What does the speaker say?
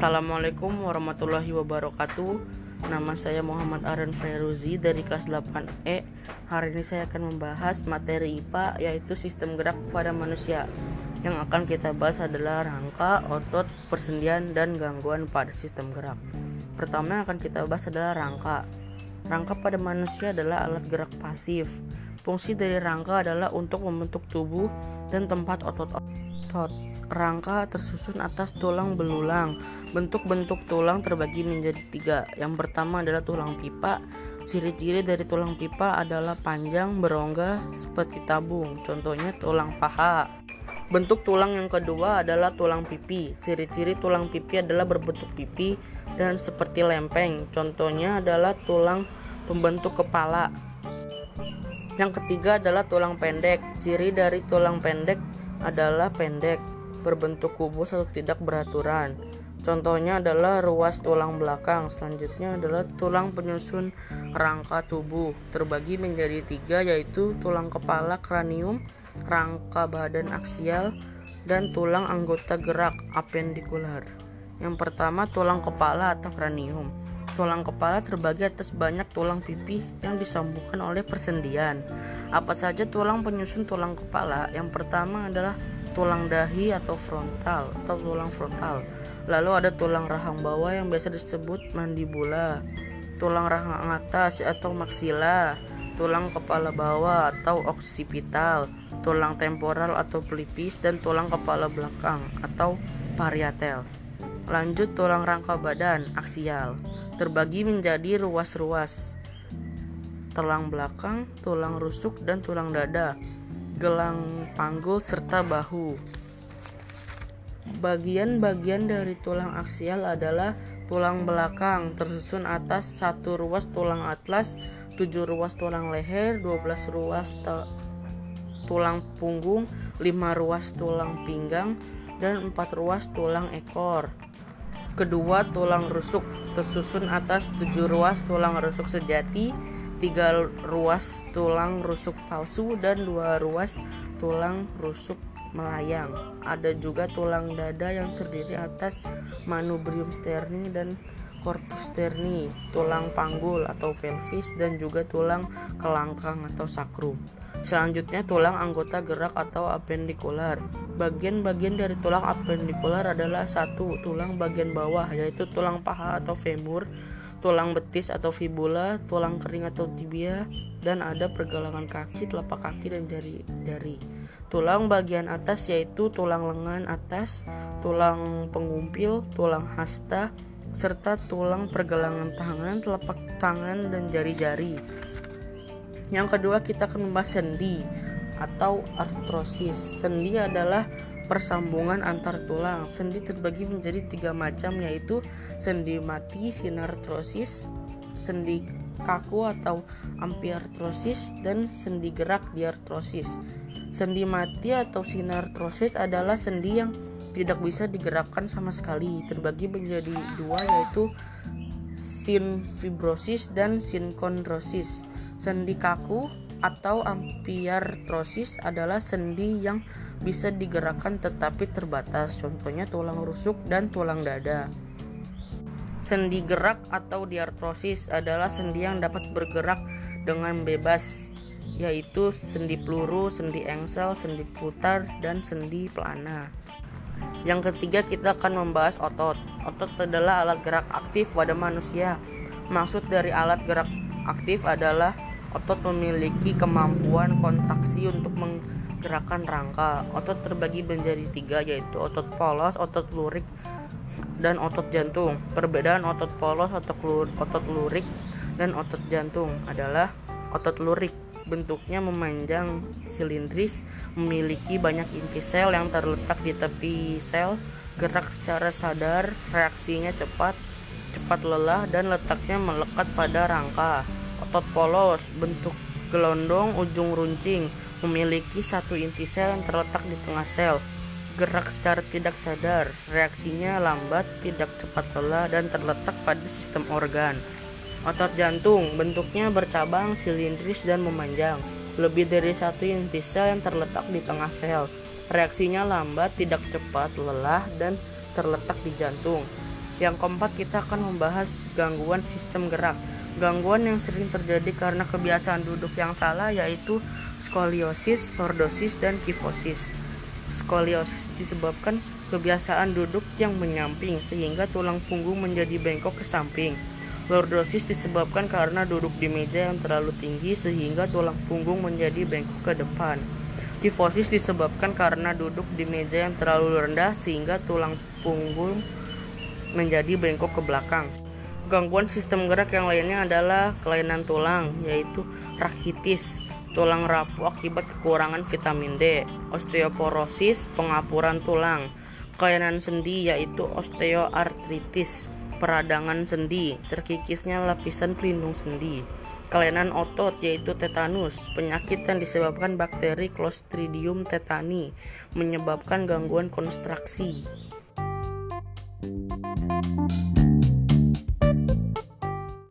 Assalamualaikum warahmatullahi wabarakatuh. Nama saya Muhammad Aren Feruzi dari kelas 8E Hari ini saya akan membahas materi IPA yaitu sistem gerak pada manusia. Yang akan kita bahas adalah rangka, otot, persendian, dan gangguan pada sistem gerak. Pertama yang akan kita bahas adalah rangka. Rangka pada manusia adalah alat gerak pasif. Fungsi dari rangka adalah untuk membentuk tubuh dan tempat otot-otot rangka tersusun atas tulang belulang. Bentuk-bentuk tulang terbagi menjadi tiga. Yang pertama adalah tulang pipa. Ciri-ciri dari tulang pipa adalah panjang, berongga, seperti tabung. Contohnya tulang paha. Bentuk tulang yang kedua adalah tulang pipi. Ciri-ciri tulang pipi adalah berbentuk pipi dan seperti lempeng. Contohnya adalah tulang pembentuk kepala. Yang ketiga adalah tulang pendek. Ciri dari tulang pendek adalah pendek berbentuk kubus atau tidak beraturan. Contohnya adalah ruas tulang belakang. Selanjutnya adalah tulang penyusun rangka tubuh. Terbagi menjadi tiga yaitu tulang kepala kranium, rangka badan aksial, dan tulang anggota gerak apendikular. Yang pertama tulang kepala atau kranium. Tulang kepala terbagi atas banyak tulang pipi yang disambungkan oleh persendian. Apa saja tulang penyusun tulang kepala? Yang pertama adalah tulang dahi atau frontal atau tulang frontal. Lalu ada tulang rahang bawah yang biasa disebut mandibula, tulang rahang atas atau maksila, tulang kepala bawah atau oksipital, tulang temporal atau pelipis dan tulang kepala belakang atau parietal. Lanjut tulang rangka badan aksial terbagi menjadi ruas-ruas tulang belakang, tulang rusuk dan tulang dada gelang panggul, serta bahu. Bagian-bagian dari tulang aksial adalah tulang belakang tersusun atas satu ruas tulang atlas, tujuh ruas tulang leher, 12 ruas tulang punggung, lima ruas tulang pinggang, dan empat ruas tulang ekor. Kedua, tulang rusuk tersusun atas tujuh ruas tulang rusuk sejati, tiga ruas tulang rusuk palsu dan dua ruas tulang rusuk melayang. Ada juga tulang dada yang terdiri atas manubrium sterni dan corpus sterni, tulang panggul atau pelvis dan juga tulang kelangkang atau sakrum. Selanjutnya tulang anggota gerak atau apendikular. Bagian-bagian dari tulang apendikular adalah satu tulang bagian bawah yaitu tulang paha atau femur, tulang betis atau fibula, tulang kering atau tibia, dan ada pergelangan kaki, telapak kaki, dan jari-jari. Tulang bagian atas yaitu tulang lengan atas, tulang pengumpil, tulang hasta, serta tulang pergelangan tangan, telapak tangan, dan jari-jari. Yang kedua kita akan membahas sendi atau artrosis. Sendi adalah persambungan antar tulang. Sendi terbagi menjadi tiga macam yaitu sendi mati sinartrosis, sendi kaku atau ampiartrosis, dan sendi gerak diartrosis. Sendi mati atau sinartrosis adalah sendi yang tidak bisa digerakkan sama sekali. Terbagi menjadi dua yaitu sinfibrosis dan sinkondrosis. Sendi kaku atau ampiartrosis adalah sendi yang bisa digerakkan tetapi terbatas, contohnya tulang rusuk dan tulang dada. Sendi gerak atau diartrosis adalah sendi yang dapat bergerak dengan bebas, yaitu sendi peluru, sendi engsel, sendi putar, dan sendi pelana. Yang ketiga kita akan membahas otot. Otot adalah alat gerak aktif pada manusia. Maksud dari alat gerak aktif adalah otot memiliki kemampuan kontraksi untuk meng gerakan rangka. Otot terbagi menjadi tiga yaitu otot polos, otot lurik, dan otot jantung. Perbedaan otot polos, otot lurik, dan otot jantung adalah otot lurik bentuknya memanjang silindris, memiliki banyak inti sel yang terletak di tepi sel, gerak secara sadar, reaksinya cepat, cepat lelah, dan letaknya melekat pada rangka. Otot polos bentuk gelondong ujung runcing, memiliki satu inti sel yang terletak di tengah sel. Gerak secara tidak sadar, reaksinya lambat, tidak cepat lelah, dan terletak pada sistem organ. Otot jantung bentuknya bercabang, silindris, dan memanjang. Lebih dari satu inti sel yang terletak di tengah sel. Reaksinya lambat, tidak cepat lelah, dan terletak di jantung. Yang keempat kita akan membahas gangguan sistem gerak. Gangguan yang sering terjadi karena kebiasaan duduk yang salah yaitu skoliosis, lordosis, dan kifosis. Skoliosis disebabkan kebiasaan duduk yang menyamping sehingga tulang punggung menjadi bengkok ke samping. Lordosis disebabkan karena duduk di meja yang terlalu tinggi sehingga tulang punggung menjadi bengkok ke depan. Kifosis disebabkan karena duduk di meja yang terlalu rendah sehingga tulang punggung menjadi bengkok ke belakang. Gangguan sistem gerak yang lainnya adalah kelainan tulang, yaitu rakitis, tulang rapuh akibat kekurangan vitamin D, osteoporosis, pengapuran tulang, kelainan sendi yaitu osteoartritis, peradangan sendi, terkikisnya lapisan pelindung sendi, kelainan otot yaitu tetanus, penyakit yang disebabkan bakteri Clostridium tetani, menyebabkan gangguan you